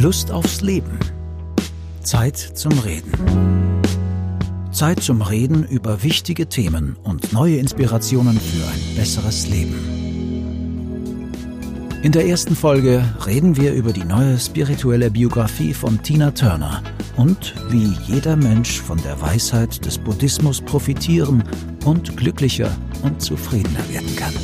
Lust aufs Leben. Zeit zum Reden. Zeit zum Reden über wichtige Themen und neue Inspirationen für ein besseres Leben. In der ersten Folge reden wir über die neue spirituelle Biografie von Tina Turner und wie jeder Mensch von der Weisheit des Buddhismus profitieren und glücklicher und zufriedener werden kann.